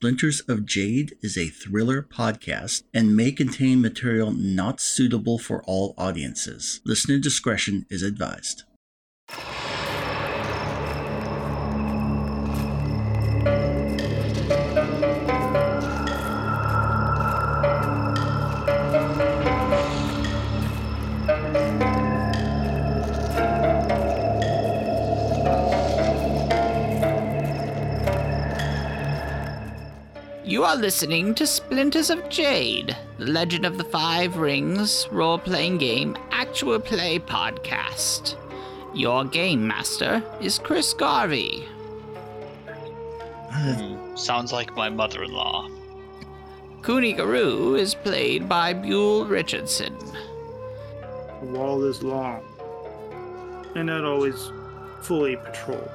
Splinters of Jade is a thriller podcast and may contain material not suitable for all audiences. Listener discretion is advised. Listening to Splinters of Jade, the Legend of the Five Rings role playing game actual play podcast. Your game master is Chris Garvey. Hmm, sounds like my mother in law. Kuni Guru is played by Buell Richardson. The wall is long and not always fully patrolled.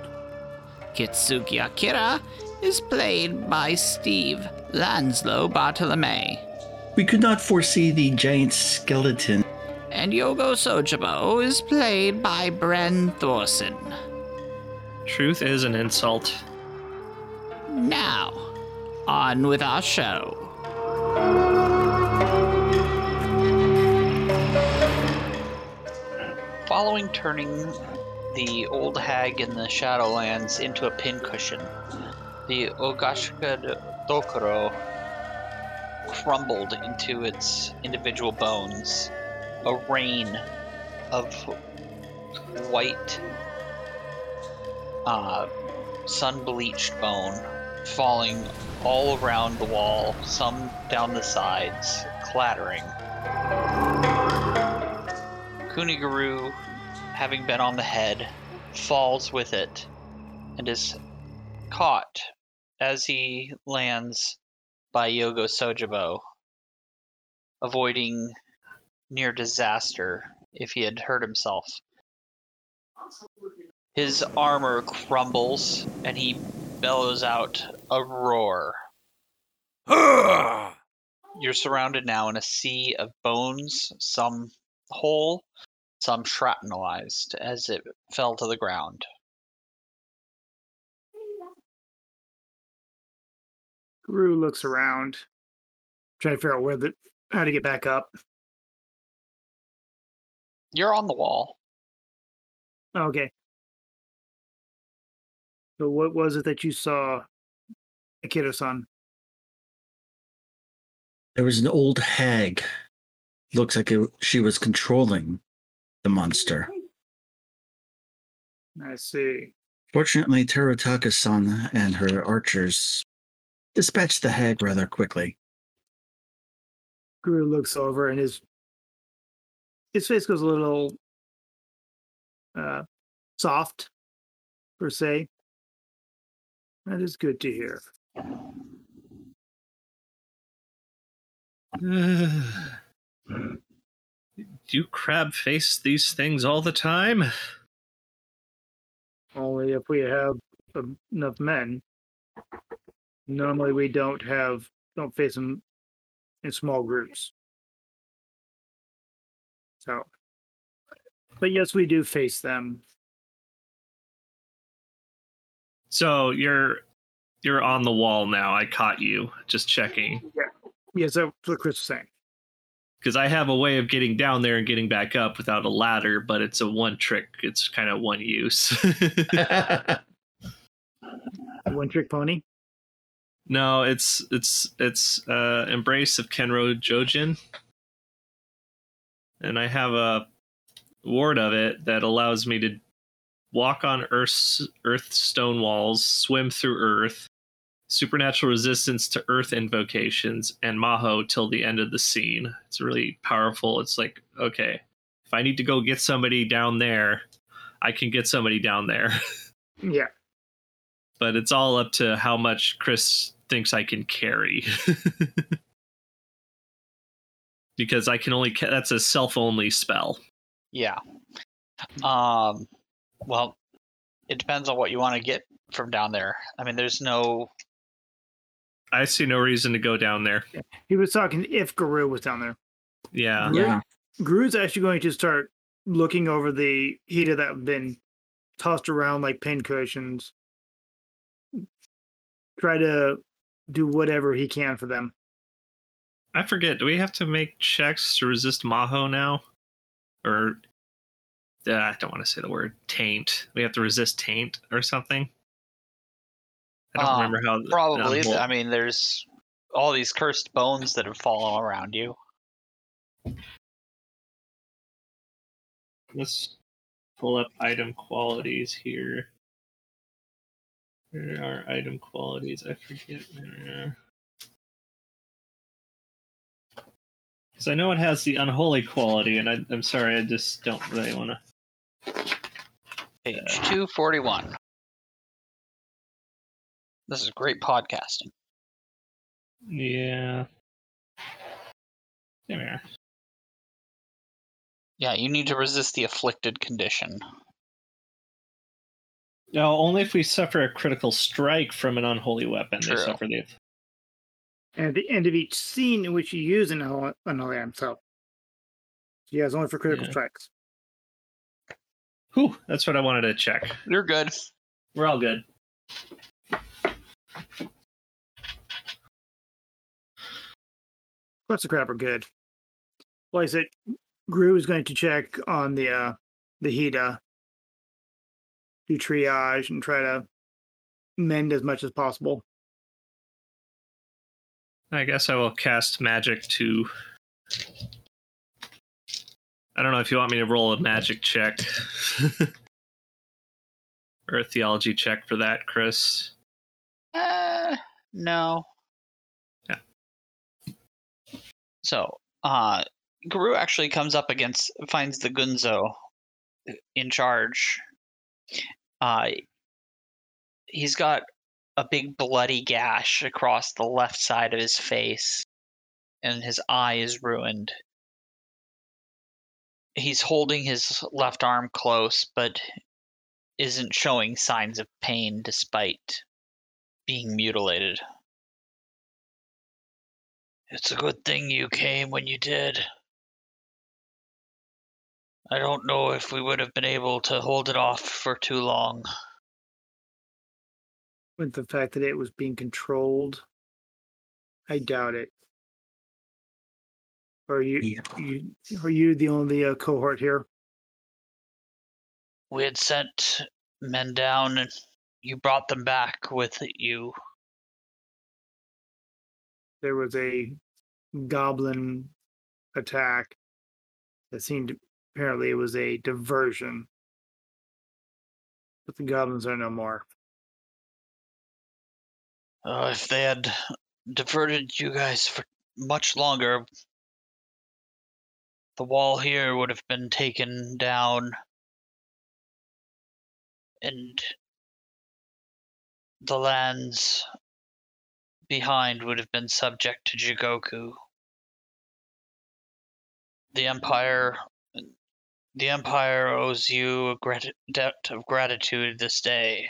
Kitsuki Akira is played by Steve Lanslow Bartolome. We could not foresee the giant skeleton. And Yogo Sojibo is played by Bren Thorson. Truth is an insult. Now, on with our show. Following turning the old hag in the Shadowlands into a pincushion, the Ogashika Dokuro crumbled into its individual bones. A rain of white, uh, sun bleached bone falling all around the wall, some down the sides, clattering. Kuniguru, having been on the head, falls with it and is caught as he lands by Yogo Sojibo, avoiding near disaster if he had hurt himself. His armor crumbles and he bellows out a roar. You're surrounded now in a sea of bones, some whole, some shrapnelized as it fell to the ground. Guru looks around, trying to figure out where the how to get back up. You're on the wall. Okay. So what was it that you saw, Akira-san? There was an old hag. Looks like it, she was controlling the monster. I see. Fortunately, Terutaka-san and her archers dispatched the hag rather quickly. Guru looks over and his his face goes a little uh soft per se. That is good to hear. Do crab face these things all the time? Only if we have enough men. Normally, we don't have don't face them in small groups. So, but yes, we do face them. So you're you're on the wall now. I caught you. Just checking. Yeah. Yes, that's what Chris was saying. Because I have a way of getting down there and getting back up without a ladder, but it's a one trick. It's kind of one use. One trick pony. No, it's it's it's uh embrace of Kenro-Jinja. And I have a ward of it that allows me to walk on Earth's earth stone walls, swim through Earth, supernatural resistance to Earth invocations, and Maho till the end of the scene. It's really powerful. It's like, okay, if I need to go get somebody down there, I can get somebody down there. Yeah. But it's all up to how much Chris thinks I can carry. because I can only ca- that's a self only spell. Yeah. Um. Well, it depends on what you want to get from down there. I mean, there's no. I see no reason to go down there. He was talking if Guru was down there. Yeah. yeah. Guru's actually going to start looking over the Hida that have been tossed around like pin cushions. Try to do whatever he can for them. I forget. Do we have to make checks to resist Maho now, or uh, I don't want to say the word taint. We have to resist taint or something. I don't Uh, remember how. the- Probably. um, I mean, there's all these cursed bones that have fallen around you. Let's pull up item qualities here. Where are item qualities? I forget where. Because I know it has the unholy quality, and I, I'm sorry, I just don't really want to. Page uh, 241. This is great podcasting. Yeah. There we are. Yeah, you need to resist the afflicted condition. No, only if we suffer a critical strike from an unholy weapon, True. they suffer the. And at the end of each scene in which you use an unholy item, so yeah, it's only for critical Yeah. strikes. Whew, that's what I wanted to check. You're good. We're all good. Parts of crap are good. Like I said, Gru is going to check on the uh the Hida, do triage and try to mend as much as possible. I guess I will cast magic to. I don't know if you want me to roll a magic check or a theology check for that, Chris. Uh, no. Yeah. So, uh, Guru actually comes up against, finds the Gunso in charge. Uh, he's got a big bloody gash across the left side of his face, and his eye is ruined. He's holding his left arm close, but isn't showing signs of pain despite being mutilated. It's a good thing you came when you did. I don't know if we would have been able to hold it off for too long. With the fact that it was being controlled, I doubt it. Are you Yeah. you are you the only uh, cohort here? We had sent men down and you brought them back with you. There was a goblin attack that seemed apparently it was a diversion. But the goblins are no more. Uh, if they had diverted you guys for much longer, the wall here would have been taken down, and the lands behind would have been subject to Jigoku. The Empire, the Empire owes you a grat- debt of gratitude this day.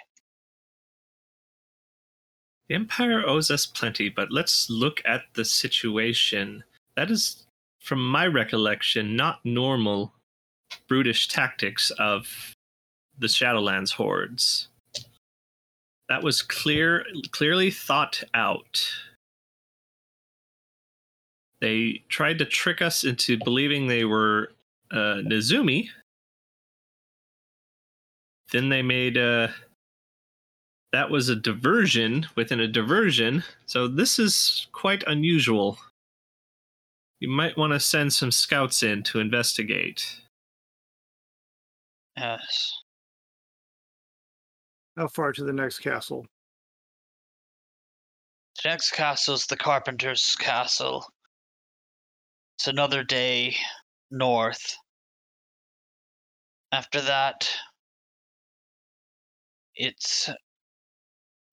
The Empire owes us plenty, but let's look at the situation. That is, from my recollection, not normal brutish tactics of the Shadowlands hordes. That was clear, clearly thought out. They tried to trick us into believing they were uh, Nezumi. Then they made uh, that was a diversion within a diversion. So this is quite unusual. You might want to send some scouts in to investigate. Yes. How far to the next castle? The next castle is the Carpenter's Castle. It's another day north. After that, it's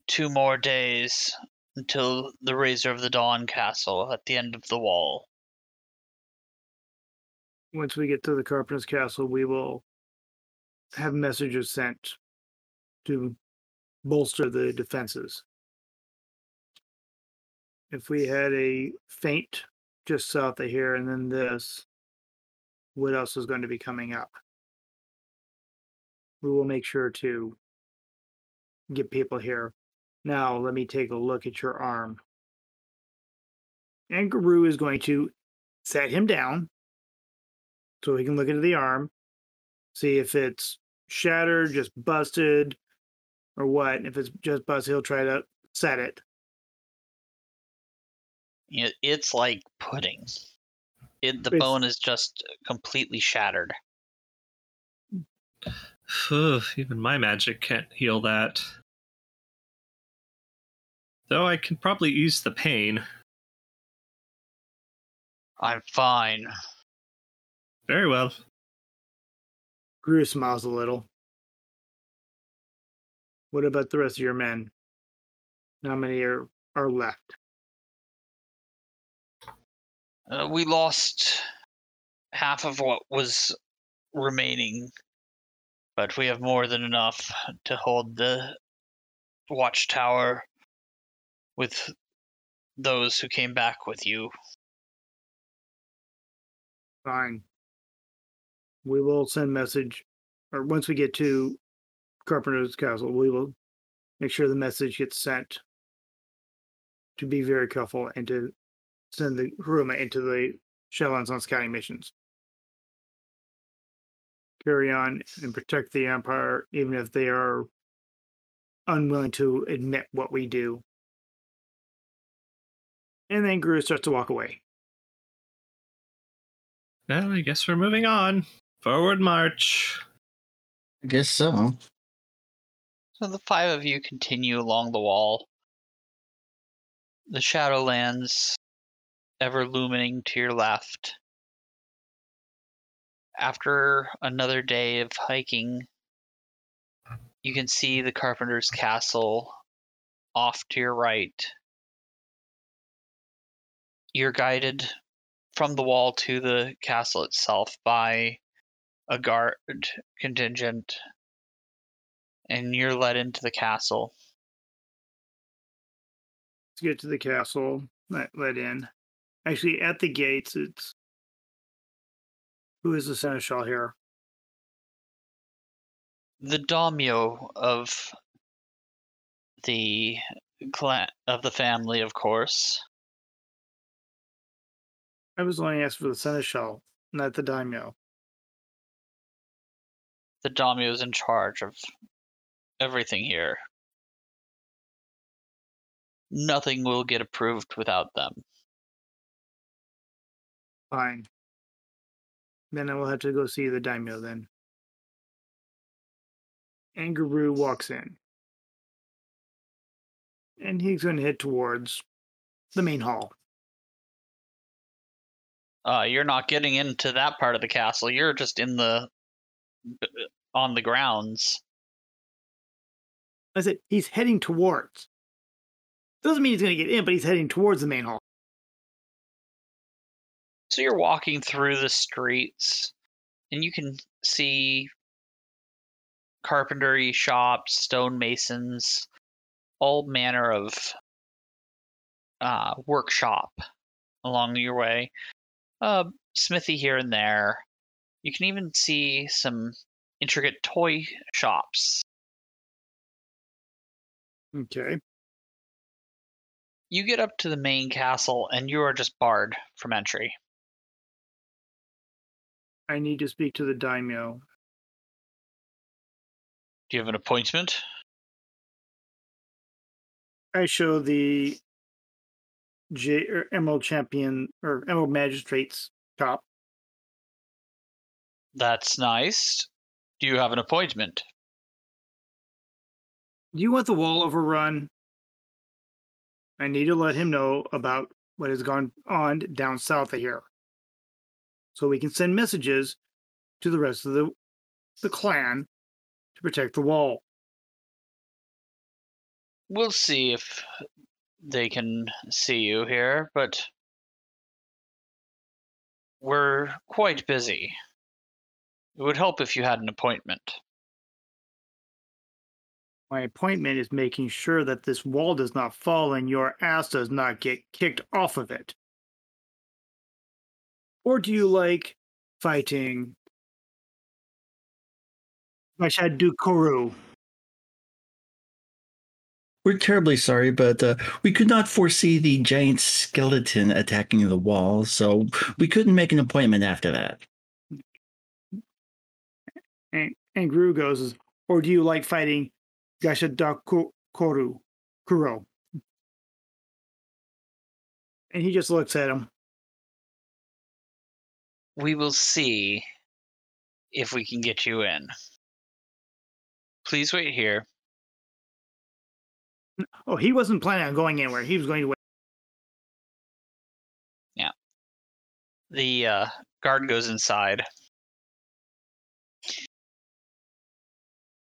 two more days until the Razor of the Dawn Castle at the end of the wall. Once we get to the Carpenter's Castle, we will have messages sent to bolster the defenses. If we had a feint just south of here and then this, what else is going to be coming up? We will make sure to get people here. Now, let me take a look at your arm. And Guru is going to set him down so he can look into the arm, see if it's shattered, just busted, or what. If it's just busted, he'll try to set it. It, it's like pudding. It, the It's- bone is just completely shattered. Mm. Phew, even my magic can't heal that. Though I can probably ease the pain. I'm fine. Very well. Guru smiles a little. What about the rest of your men? How many are, are left? Uh, we lost half of what was remaining, but we have more than enough to hold the watchtower with those who came back with you. Fine. We will send message, or once we get to Carpenter's Castle, we will make sure the message gets sent to be very careful and to send the Hiruma into the Shelllands on scouting missions. Carry on and protect the Empire, even if they are unwilling to admit what we do. And then Guru starts to walk away. Well, I guess we're moving on. Forward march. I guess so. So the five of you continue along the wall. The Shadowlands ever looming to your left. After another day of hiking, you can see the Carpenter's Castle off to your right. You're guided from the wall to the castle itself by a guard contingent and you're led into the castle. to get to the castle, let, let in. Actually, at the gates, it's who is the seneschal here? The daimyo of the clan of the family, of course. I was only asked for the seneschal, not the daimyo. The daimyo is in charge of everything here. Nothing will get approved without them. Fine. Then I will have to go see the daimyo then. Guru walks in. And he's going to head towards the main hall. Uh, you're not getting into that part of the castle. You're just in the on the grounds. I said he's heading towards. Doesn't mean he's going to get in, but he's heading towards the main hall. So you're walking through the streets, and you can see carpentry shops, stonemasons, all manner of uh, workshop along your way. Uh, smithy here and there. You can even see some intricate toy shops. Okay. You get up to the main castle, and you are just barred from entry. I need to speak to the daimyo. Do you have an appointment? I show the J er, or Emerald Champion or Emerald Magistrate's top. That's nice. Do you have an appointment? Do you want the wall overrun? I need to let him know about what has gone on down south of here. So we can send messages to the rest of the the clan to protect the wall. We'll see if they can see you here, but we're quite busy. It would help if you had an appointment. My appointment is making sure that this wall does not fall and your ass does not get kicked off of it. Or do you like fighting Mashad Dukuru? We're terribly sorry, but uh, we could not foresee the giant skeleton attacking the wall, so we couldn't make an appointment after that. And and Gru goes, or do you like fighting Gashadakoru Kuro? And he just looks at him. We will see if we can get you in. Please wait here. Oh, he wasn't planning on going anywhere. He was going to wait. Yeah. The uh, guard goes inside.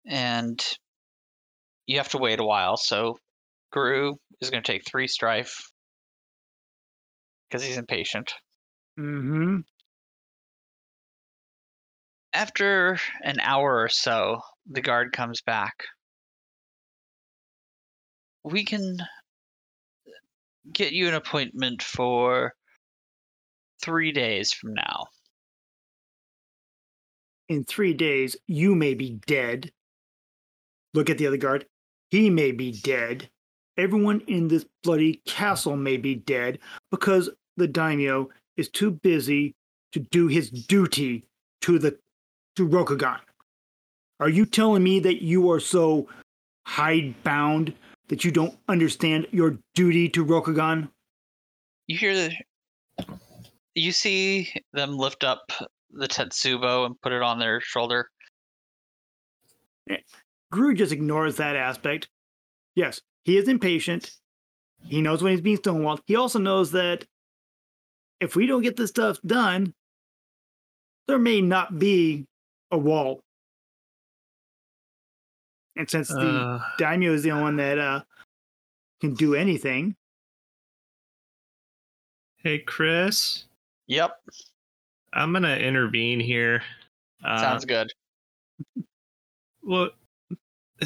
And you have to wait a while, so Guru is going to take three strife because he's impatient. Mm-hmm. After an hour or so, the guard comes back. We can get you an appointment for three days from now. In three days, you may be dead. Look at the other guard. He may be dead. Everyone in this bloody castle may be dead because the daimyo is too busy to do his duty to the to Rokugan. Are you telling me that you are so hidebound that you don't understand your duty to Rokugan? You hear the. You see them lift up the Tetsubo and put it on their shoulder. Gru just ignores that aspect. Yes, he is impatient. He knows when he's being stonewalled. He also knows that if we don't get this stuff done, there may not be a wall. And since the Uh, daimyo is the only one that uh, can do anything, hey, Chris, Yep, I'm gonna intervene here. Uh, sounds good. Well,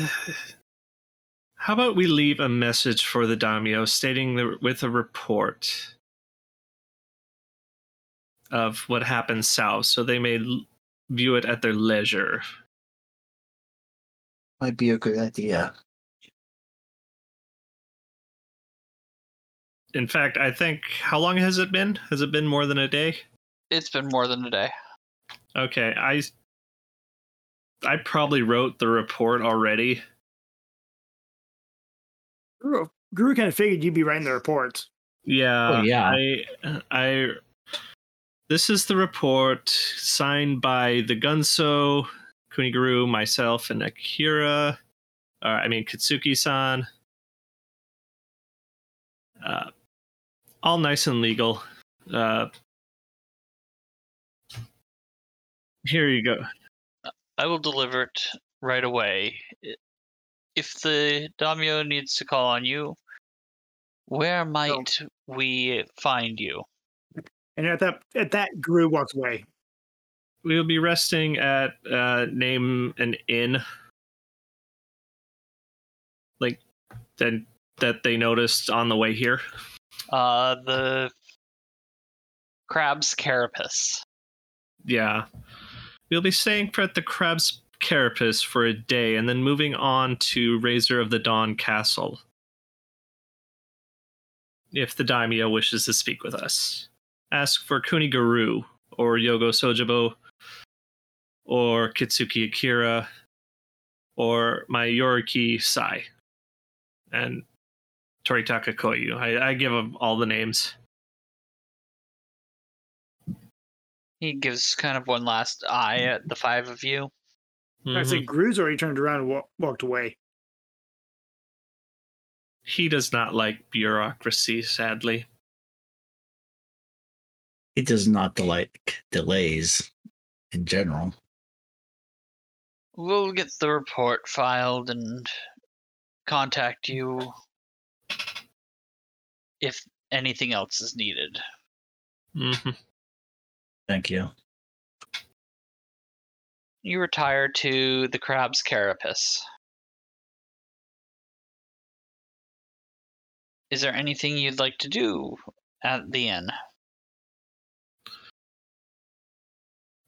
how about we leave a message for the daimyo stating the, with a report of what happened south, so they may l- view it at their leisure. Might be a good idea. In fact, I think how long has it been? Has it been more than a day? It's been more than a day. Okay, I I probably wrote the report already. Gru, Gru kind of figured you'd be writing the reports. Yeah. Oh, yeah. I I this is the report signed by the Gunso, Kuniguru, myself, and Akira. Uh, I mean Kitsuki-san. Uh, all nice and legal. Uh, here you go. I will deliver it right away. If the daimyo needs to call on you, where might we find you? And at that at that, Gru walks away. We'll be resting at uh, name an inn. Like that that they noticed on the way here. Uh, the Crab's Carapace. Yeah. We'll be staying for at the Crab's Carapace for a day and then moving on to Razor of the Dawn Castle. If the daimyo wishes to speak with us, ask for Kuniguru or Yogo Sojibo or Kitsuki Akira or my Yoriki Sai and Toritaka Koyu. I, I give them all the names. He gives kind of one last eye at the five of you. I say Mhm. Gru's already turned around and wa- walked away. He does not like bureaucracy, sadly. It does not like delays in general. We'll get the report filed and contact you if anything else is needed. hmm Thank you. You retire to the Crab's Carapace. Is there anything you'd like to do at the inn?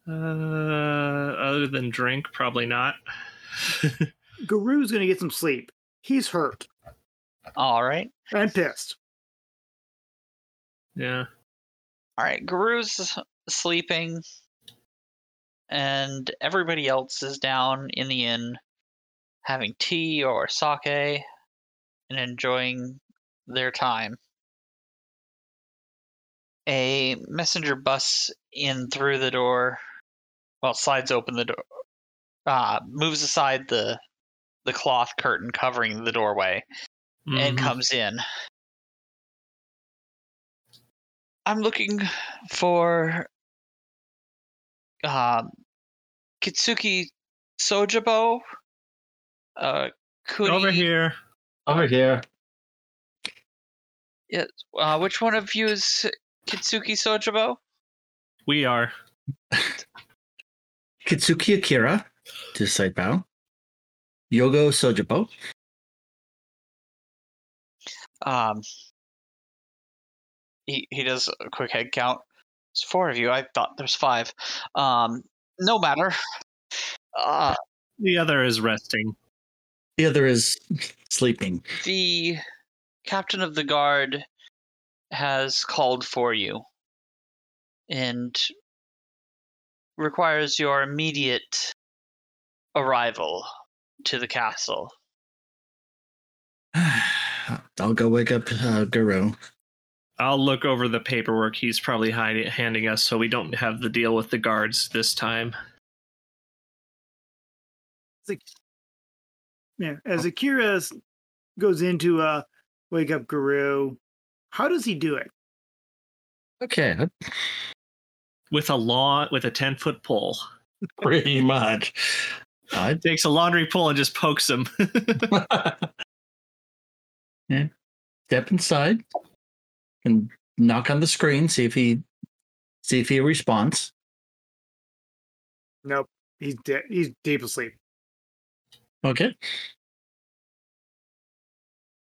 Uh, other than drink, probably not. Guru's gonna get some sleep. He's hurt. All right. and pissed. Yeah. All right. Guru's sleeping, and everybody else is down in the inn having tea or sake and enjoying their time. A messenger busts in through the door. Well, slides open the door. Uh, moves aside the the cloth curtain covering the doorway and Mhm. comes in. I'm looking for um, Kitsuki Sojabo. Uh, could Over here. Over here. Yeah, uh, which one of you is Kitsuki Sojabo? We are. Kitsuki Akira to side bow. Yogo Sojibo. Um, he he does a quick head count. It's four of you. I thought there's five. Um, no matter. Uh, The other is resting. The other is sleeping. the captain of the guard has called for you and requires your immediate arrival to the castle. I'll go wake up uh, Guru. I'll look over the paperwork he's probably hiding, handing us so we don't have the deal with the guards this time. Yeah, as Akira goes into uh wake up Guru, how does he do it? Okay, With a law with a 10 foot pole. Pretty much. I Takes a laundry pole and just pokes him. yeah. step inside and knock on the screen, see if he see if he responds. Nope, he's dead. He's deep asleep. Okay.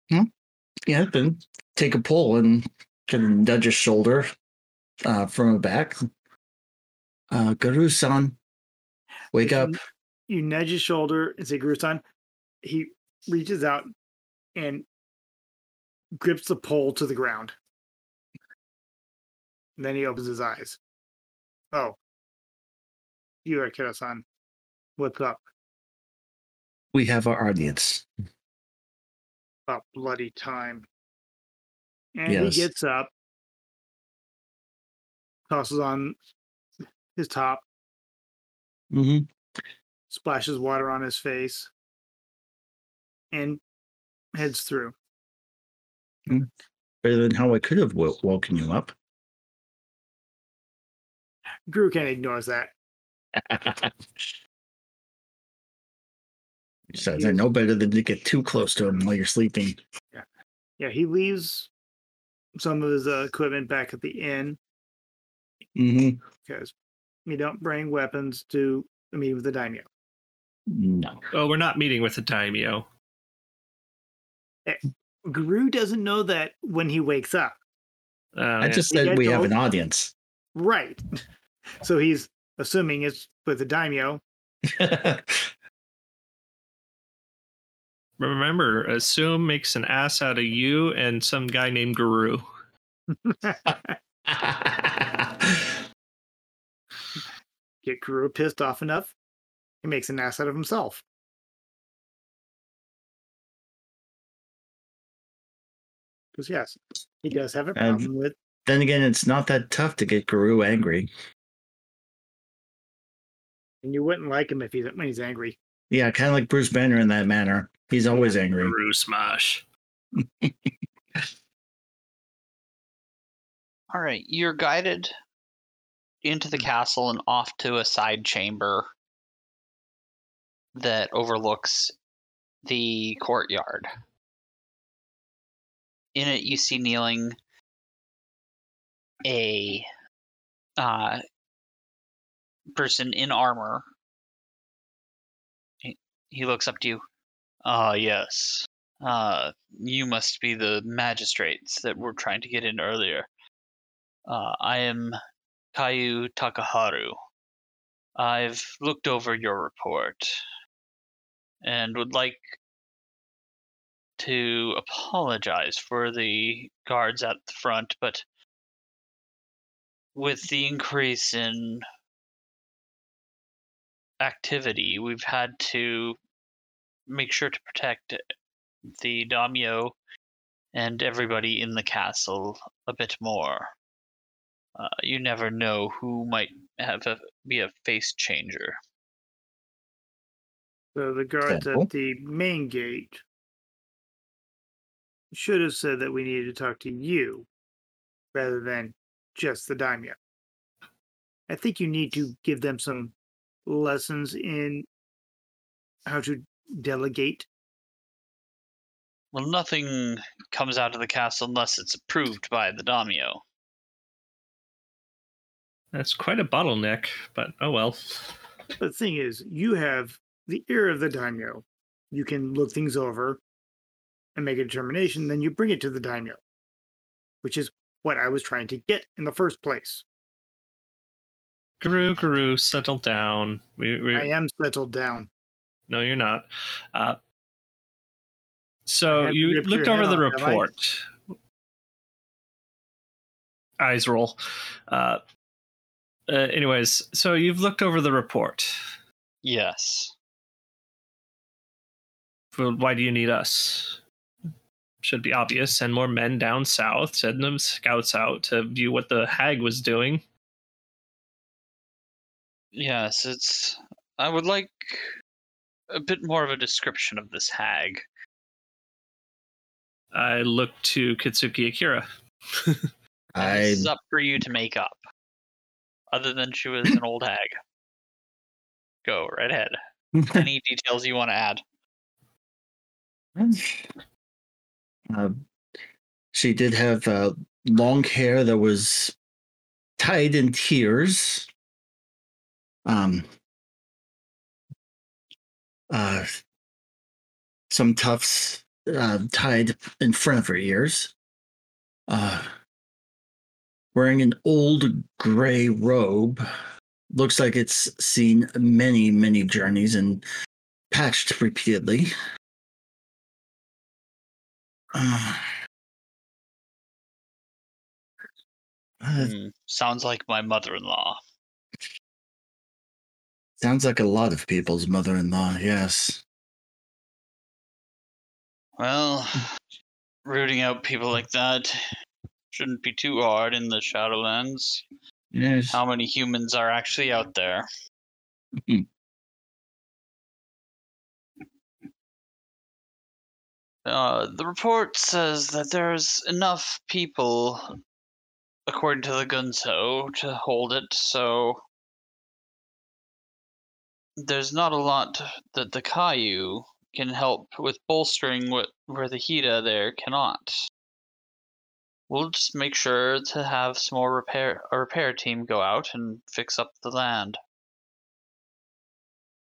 Hmm. Yeah, then take a pull and can nudge his shoulder uh, from the back. Uh, Guru-san, wake up. You nudge his shoulder and say, Guru-san. He reaches out and grips the pole to the ground. And then he opens his eyes. Oh, you Akira-san. What's up? We have our audience. About bloody time. And Yes. he gets up, tosses on his top, Mm-hmm. splashes water on his face, and heads through. Better than how I could have wo- woken you up. Of ignores that. Besides, I know better than to get too close to him while you're sleeping. Yeah, he leaves some of his uh, equipment back at the inn Mm-hmm. because you don't bring weapons to a meeting with the daimyo. No. oh, we're not meeting with the daimyo. Guru doesn't know that when he wakes up. Uh, I just You said we have an audience. Right. So he's assuming it's with the daimyo. Remember, assume makes an ass out of you and some guy named Guru. Get Guru pissed off enough, he makes an ass out of himself. Because yes, he does have a And- problem with then again, it's not that tough to get Guru angry. and you wouldn't like him if he's when he's angry. Yeah, kind of like Bruce Banner in that manner. He's always angry. Guru smash. All right, you're guided into the castle and off to a side chamber that overlooks the courtyard. In it, you see kneeling a uh, person in armor. He, he looks up to you. Ah, yes. Uh, you must be the magistrates that were trying to get in earlier. Uh, I am Kaiu Takaharu. I've looked over your report and would like to apologize for the guards at the front, but with the increase in activity, we've had to make sure to protect the daimyo and everybody in the castle a bit more. Uh, you never know who might have a, be a face changer. So the guards Simple. at the main gate should have said that we needed to talk to you rather than just the daimyo. I think you need to give them some lessons in how to delegate. Well, nothing comes out of the castle unless it's approved by the daimyo. That's quite a bottleneck, but oh well. The thing is, you have the ear of the daimyo. You can look things over and make a determination, then you bring it to the daimyo, which is what I was trying to get in the first place. Guru, Guru, settle down. We, we, I am settled down. No, you're not. Uh, so you looked over the off, have I? report. Eyes roll. Uh, uh, anyways, so you've looked over the report. Yes. Well, why do you need us? Should be obvious. Send more men down south. Send them scouts out to view what the hag was doing. Yes, it's. I would like a bit more of a description of this hag. I look to Kitsuki Akira. I This is up for you to make up. Other than she was an old hag. Go right ahead. Any details you want to add? Uh, she did have uh, long hair that was tied in tears. Um, uh, some tufts uh, tied in front of her ears. Wearing an old gray robe. Looks like it's seen many, many journeys and patched repeatedly. Uh, Hmm, sounds like my mother-in-law. sounds like a lot of people's mother-in-law. Yes. Well, rooting out people like that shouldn't be too hard in the Shadowlands. Yes. How many humans are actually out there? Mhm. Uh, the report says that there's enough people, according to the Gunso, to hold it, so there's not a lot that the Kaiu can help with bolstering what where the Hida there cannot. We'll just make sure to have some more repair a repair team go out and fix up the land.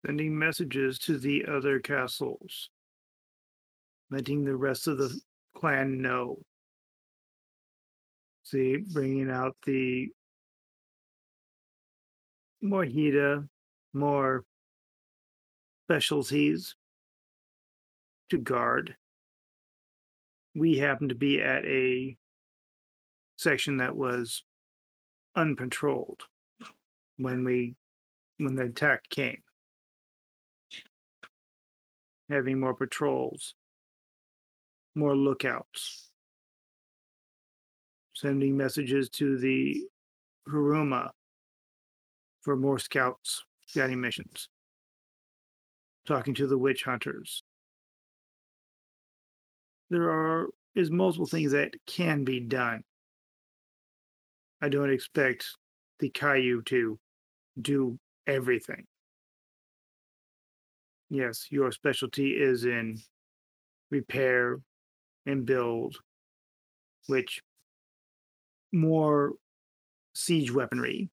Sending messages to the other castles, letting the rest of the clan know. See, bringing out the more Hida, more specialties to guard. We happen to be at a section that was uncontrolled when we when the attack came. Having more patrols, more lookouts, sending messages to the Hiruma for more scouts, scouting missions, talking to the witch hunters. There are is multiple things that can be done. I don't expect the Kaiu to do everything. Yes, your specialty is in repair and build, which more siege weaponry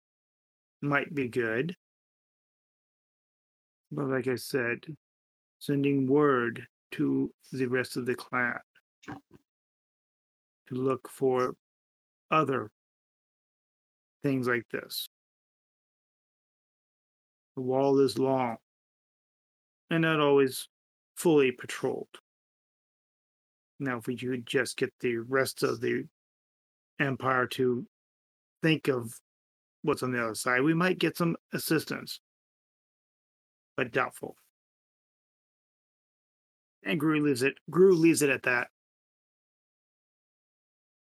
might be good. But like I said, sending word to the rest of the clan to look for other things like this. The wall is long and not always fully patrolled. Now, if we could just get the rest of the empire to think of what's on the other side, we might get some assistance, but doubtful. And Gru leaves it. Gru leaves it at that.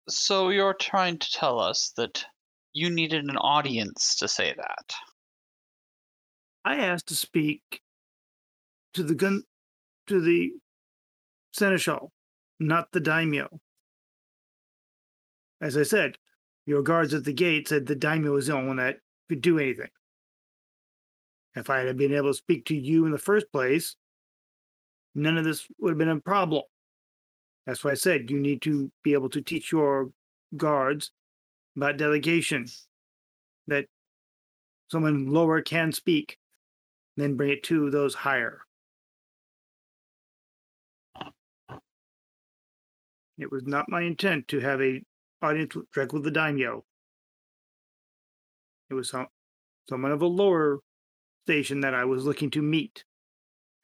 So you're trying to tell us that you needed an audience to say that. I asked to speak to the gun to the seneschal, not the daimyo. As I said, your guards at the gate said the daimyo was the only one that could do anything. If I had been able to speak to you in the first place, none of this would have been a problem. That's why I said you need to be able to teach your guards about delegation, that someone lower can speak, then bring it to those higher. It was not my intent to have a audience direct with the daimyo. It was some, someone of a lower station that I was looking to meet,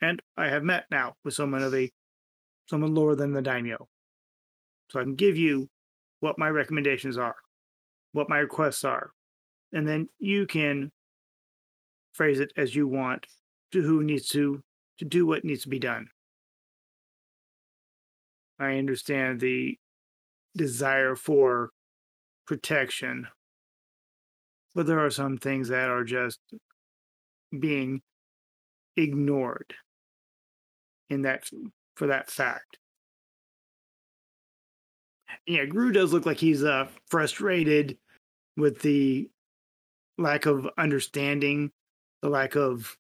and I have met now with someone of a someone lower than the daimyo. So I can give you what my recommendations are, what my requests are, and then you can phrase it as you want to who needs to to do what needs to be done. I understand the desire for protection, but there are some things that are just being ignored in that for that fact. Yeah, Gru does look like he's uh, frustrated with the lack of understanding, the lack of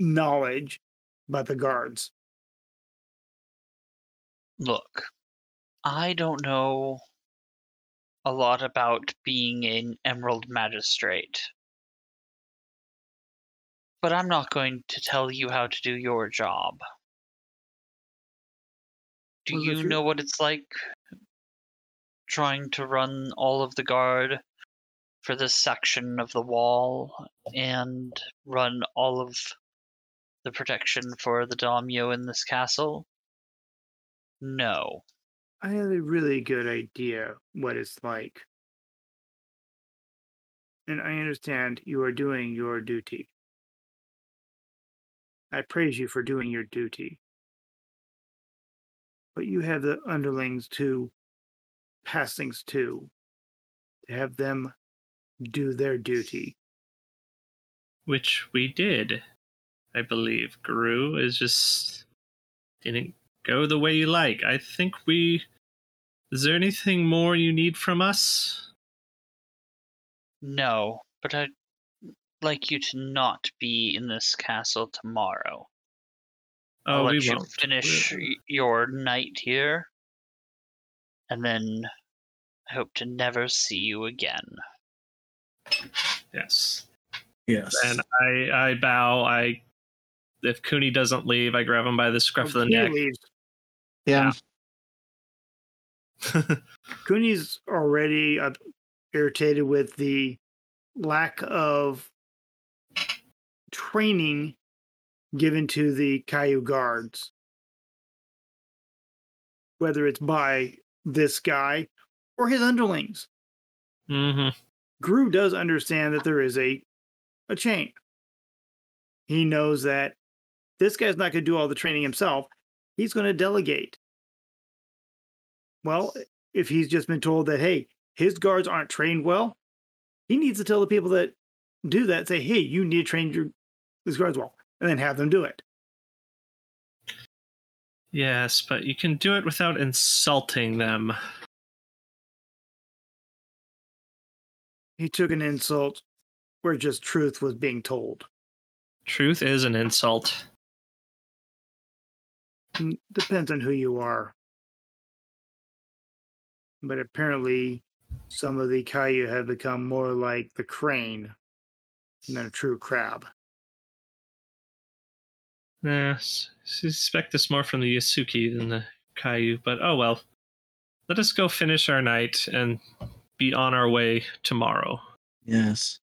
knowledge about the guards. Look, I don't know a lot about being an Emerald Magistrate. But I'm not going to tell you how to do your job. Do Well, you you- know what it's like trying to run all of the guard for this section of the wall and run all of the protection for the Daimyo in this castle? No. I have a really good idea what it's like. And I understand you are doing your duty. I praise you for doing your duty. But you have the underlings to pass things to, to have them do their duty. which we did, I believe. Guru is just didn't go the way you like. I think we. Is there anything more you need from us? No, but I'd like you to not be in this castle tomorrow. I'll Oh, let we you won't. finish We'll- your night here, and then I hope to never see you again. Yes. Yes. And I, I bow. I, if Kuni doesn't leave, I grab him by the scruff of the neck. leaves. Yeah. Kuni's already uh, irritated with the lack of training given to the Kaiu guards, whether it's by this guy or his underlings. hmm Gru does understand that there is a a chain. He knows that this guy's not going to do all the training himself. He's going to delegate. Well, if he's just been told that hey, his guards aren't trained well, he needs to tell the people that do that say, "Hey, you need to train your these guards well," and then have them do it. Yes, but you can do it without insulting them. He took an insult where just truth was being told. Truth is an insult. Depends on who you are. But apparently, some of the Kaiu have become more like the crane than a true crab. Yes, suspect this more from the Yasuki than the Kaiu, but oh well. Let us go finish our night and be on our way tomorrow. yes.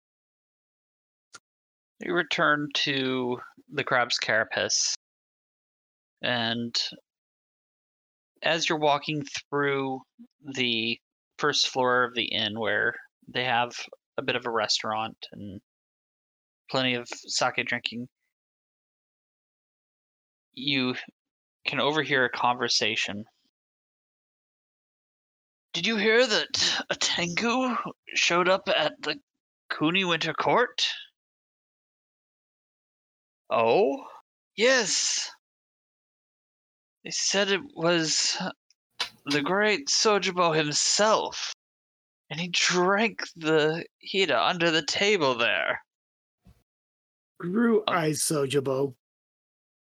We return to the crab's carapace, and as you're walking through the first floor of the inn, where they have a bit of a restaurant and plenty of sake drinking, you can overhear a conversation. Did you hear that a Tengu showed up at the Kuni Winter Court? Oh? Yes. They said it was the great Sojobo himself. And he drank the Hida under the table there. Gru uh, eyes Sojobo.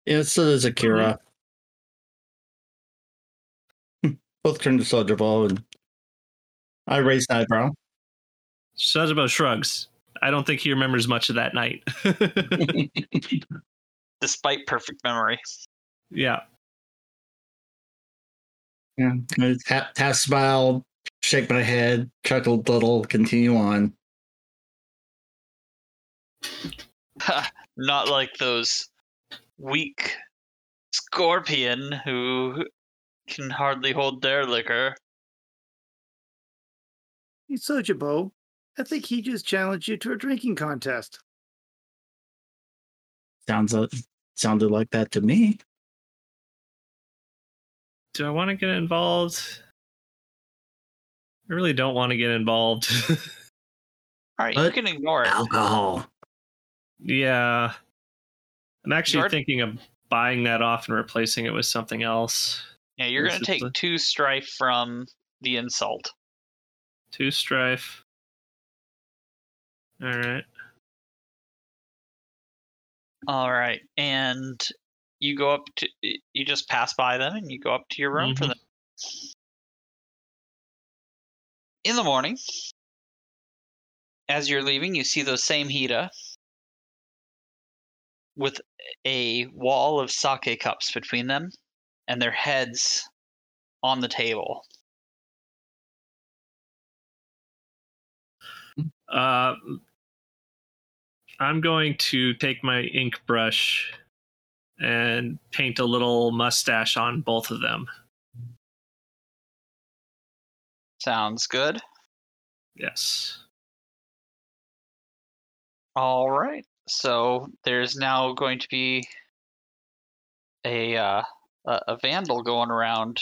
Yeah, so does Akira. Both turn to Sojobo and I raised an eyebrow. Sojobo shrugs. I don't think he remembers much of that night. Despite perfect memory. yeah. Yeah. I Half, half smile, shake my head, chuckled a little, continue on. Not like those weak scorpion who can hardly hold their liquor. Hey, Sojobo, I think he just challenged you to a drinking contest. Sounds uh, sounded like that to me. Do I want to get involved? I really don't want to get involved. Alright, you can ignore it. Alcohol. yeah. I'm actually thinking of buying that off and replacing it with something else. Yeah, you're gonna take the- two strife from the insult. Two strife. All right. All right, and you go up to you just pass by them and you go up to your room for Mhm. them. In the morning, as you're leaving, you see those same Hida with a wall of sake cups between them and their heads on the table. Uh, I'm going to take my ink brush and paint a little mustache on both of them. Sounds good. Yes. All right. So there's now going to be a uh, a, a vandal going around,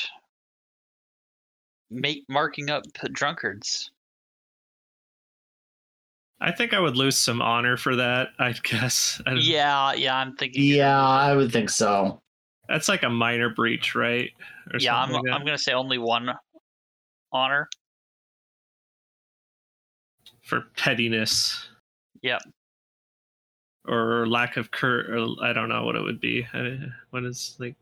make marking up drunkards. I think I would lose some honor for that. I guess. I Yeah, yeah. I'm thinking. Yeah, I would think so. That's like a minor breach, right? Or Yeah, I'm. like. I'm gonna say only one honor. for pettiness Yep. Or lack of cur. Or I don't know what it would be. I, what is like?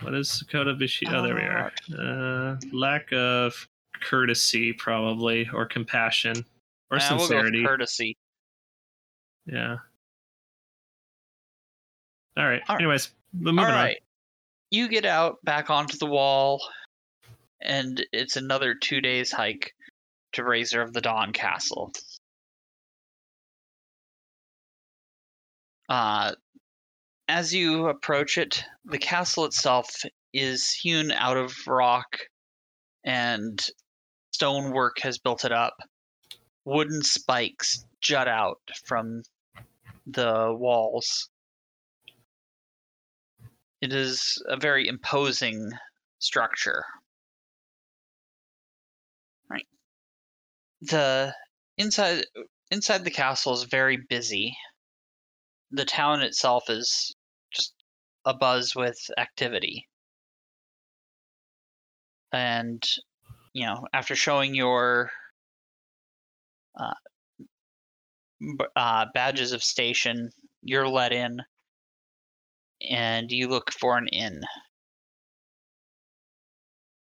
What is Sakota Bishi? Oh, there we are. Uh, lack of courtesy, probably, or compassion, or Uh, we'll sincerity. courtesy. yeah. All right. All right. Anyways, moving All on. right. You get out back onto the wall, and it's another two days hike to Razor of the Dawn Castle. Uh, as you approach it, the castle itself is hewn out of rock, and stonework has built it up. Wooden spikes jut out from the walls. It is a very imposing structure. Right. The inside inside the castle is very busy. The town itself is just abuzz with activity. And you know, after showing your uh, uh, badges of station, you're let in and you look for an inn.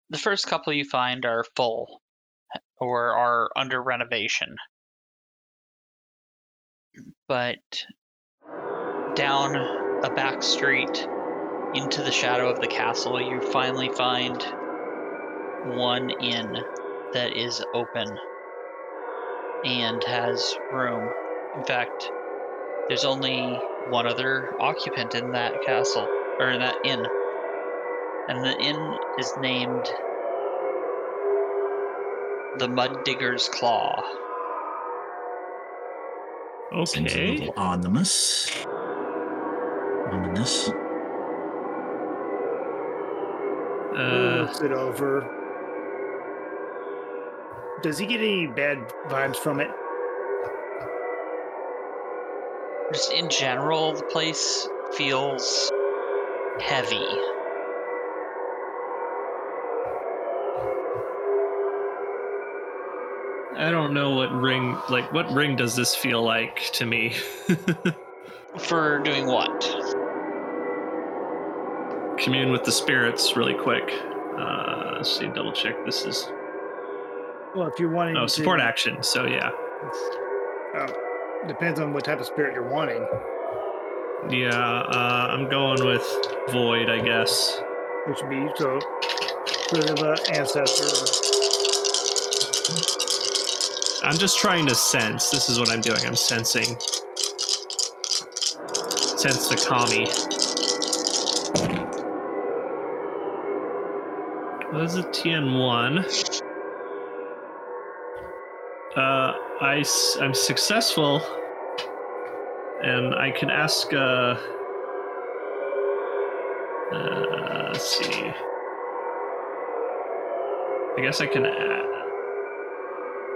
The first couple you find are full or are under renovation. But down a back street into the shadow of the castle, you finally find one inn that is open and has room. In fact, there's only one other occupant in that castle or in that inn And the inn is named the Mud Digger's Claw. Seems a Okay. little ominous. Ominous. Uh, it over. Does he get any bad vibes from it? Just in general, the place feels heavy. I don't know what ring like what ring does this feel like to me. For doing what? Commune with the spirits really quick. Uh, let's see, double check. This is Well, if you're wanting oh to, support action. So yeah, Oh, depends on what type of spirit you're wanting. yeah. Uh, I'm going with void, I guess. which would be so sort of a ancestor. I'm just trying to sense. This is what I'm doing. I'm sensing. Sense the kami. What is a TN1? Uh, I, I'm successful. And I can ask, uh, uh, let's see. I guess I can uh,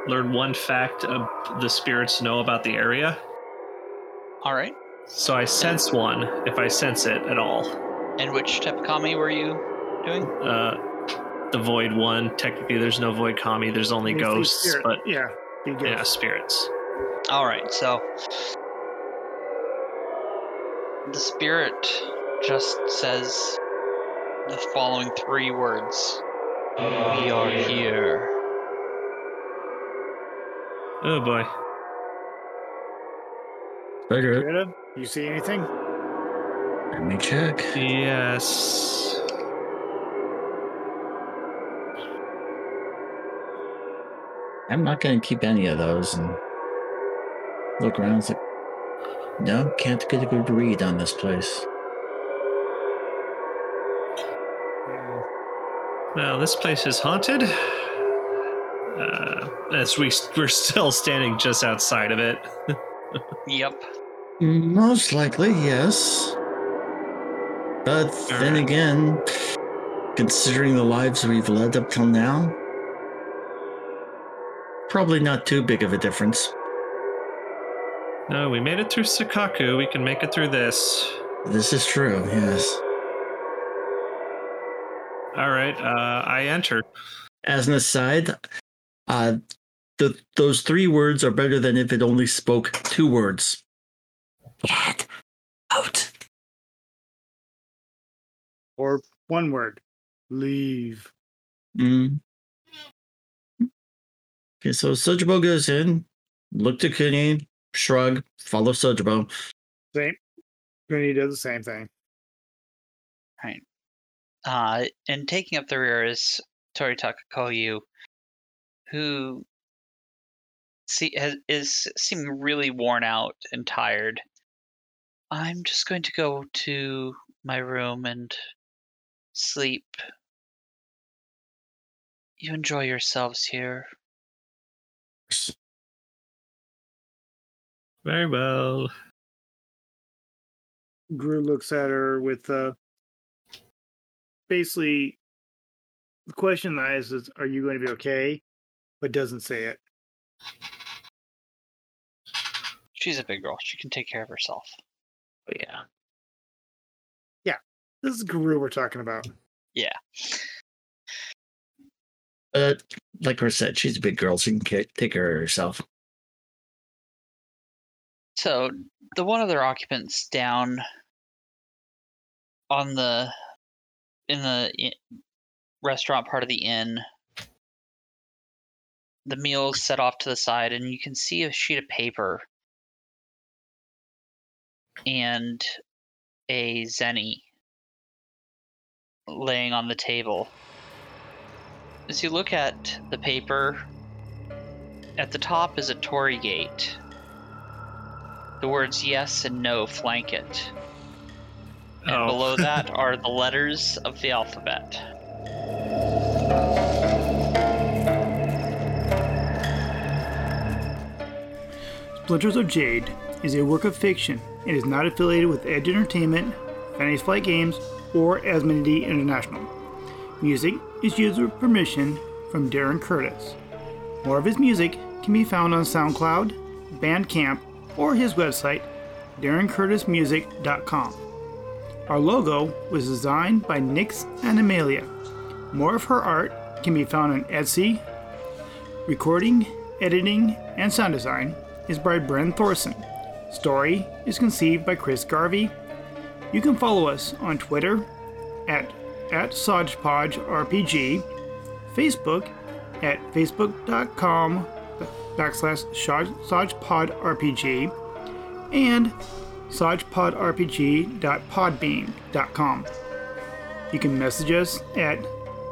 learn one fact of the spirits know about the area. All right. So I sense one if I sense it at all. And which type of kami were you doing? Uh, the void one. Technically, there's no void kami. There's only It's ghosts, spirit. but yeah, the yeah, spirits. All right. So the spirit just says the following three words: "We are here." Oh boy. Better. Greta, you see anything? Let me check. Yes. I'm not going to keep any of those and look around. It's like, no, can't get a good read on this place. Yeah. Well, this place is haunted. Uh, as we we're still standing just outside of it. Yep. Most likely, yes. But then Alright. again, considering the lives we've led up till now, probably not too big of a difference. No, we made it through Sakaku. We can make it through this. This is true, yes. All right. Uh, I enter. As an aside, uh, the, those three words are better than if it only spoke two words. Get out. Or one word, leave. Mm. Okay, so Sojobo goes in, look to Kuni, shrug, follow Sojobo. Same. Granny does the same thing. Uh, and taking up the rear is Toritaka Koyu, who see, has, is seeming really worn out and tired. I'm just going to go to my room and sleep. You enjoy yourselves here. Very well. Gru looks at her with uh basically the question that is, is are you going to be okay? But doesn't say it. She's a big girl. She can take care of herself. Oh, yeah. Yeah. This is Gru we're talking about. But like I said, she's a big girl, she can take care of herself. So the one other occupants down on the in the restaurant part of the inn. The meal is set off to the side, and you can see a sheet of paper and a zeni laying on the table. As you look at the paper, at the top is a torii gate. The words yes and no flank it. And Oh. below that are the letters of the alphabet. Splinters of Jade is a work of fiction. and is not affiliated with Edge Entertainment, Fantasy Flight Games, or Asmodee International. Music is used with permission from Darren Curtis. More of his music can be found on SoundCloud, Bandcamp, or his website, darrencurtismusic.com. Our logo was designed by Nix and Amelia. More of her art can be found on Etsy. Recording, editing, and sound design is by Bren Thorson. Story is conceived by Chris Garvey. You can follow us on Twitter at, at SodgepodgeRPG, Facebook at facebook.com backslash SodgepodRPG, and SodgepodRPG.podbean.com. You can message us at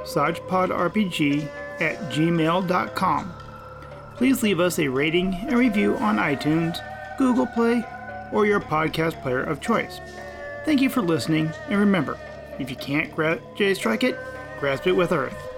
SodgepodRPG at gmail.com. Please leave us a rating and review on iTunes, Google Play, or your podcast player of choice. Thank you for listening, and remember, if you can't gra- J strike it, grasp it with Earth.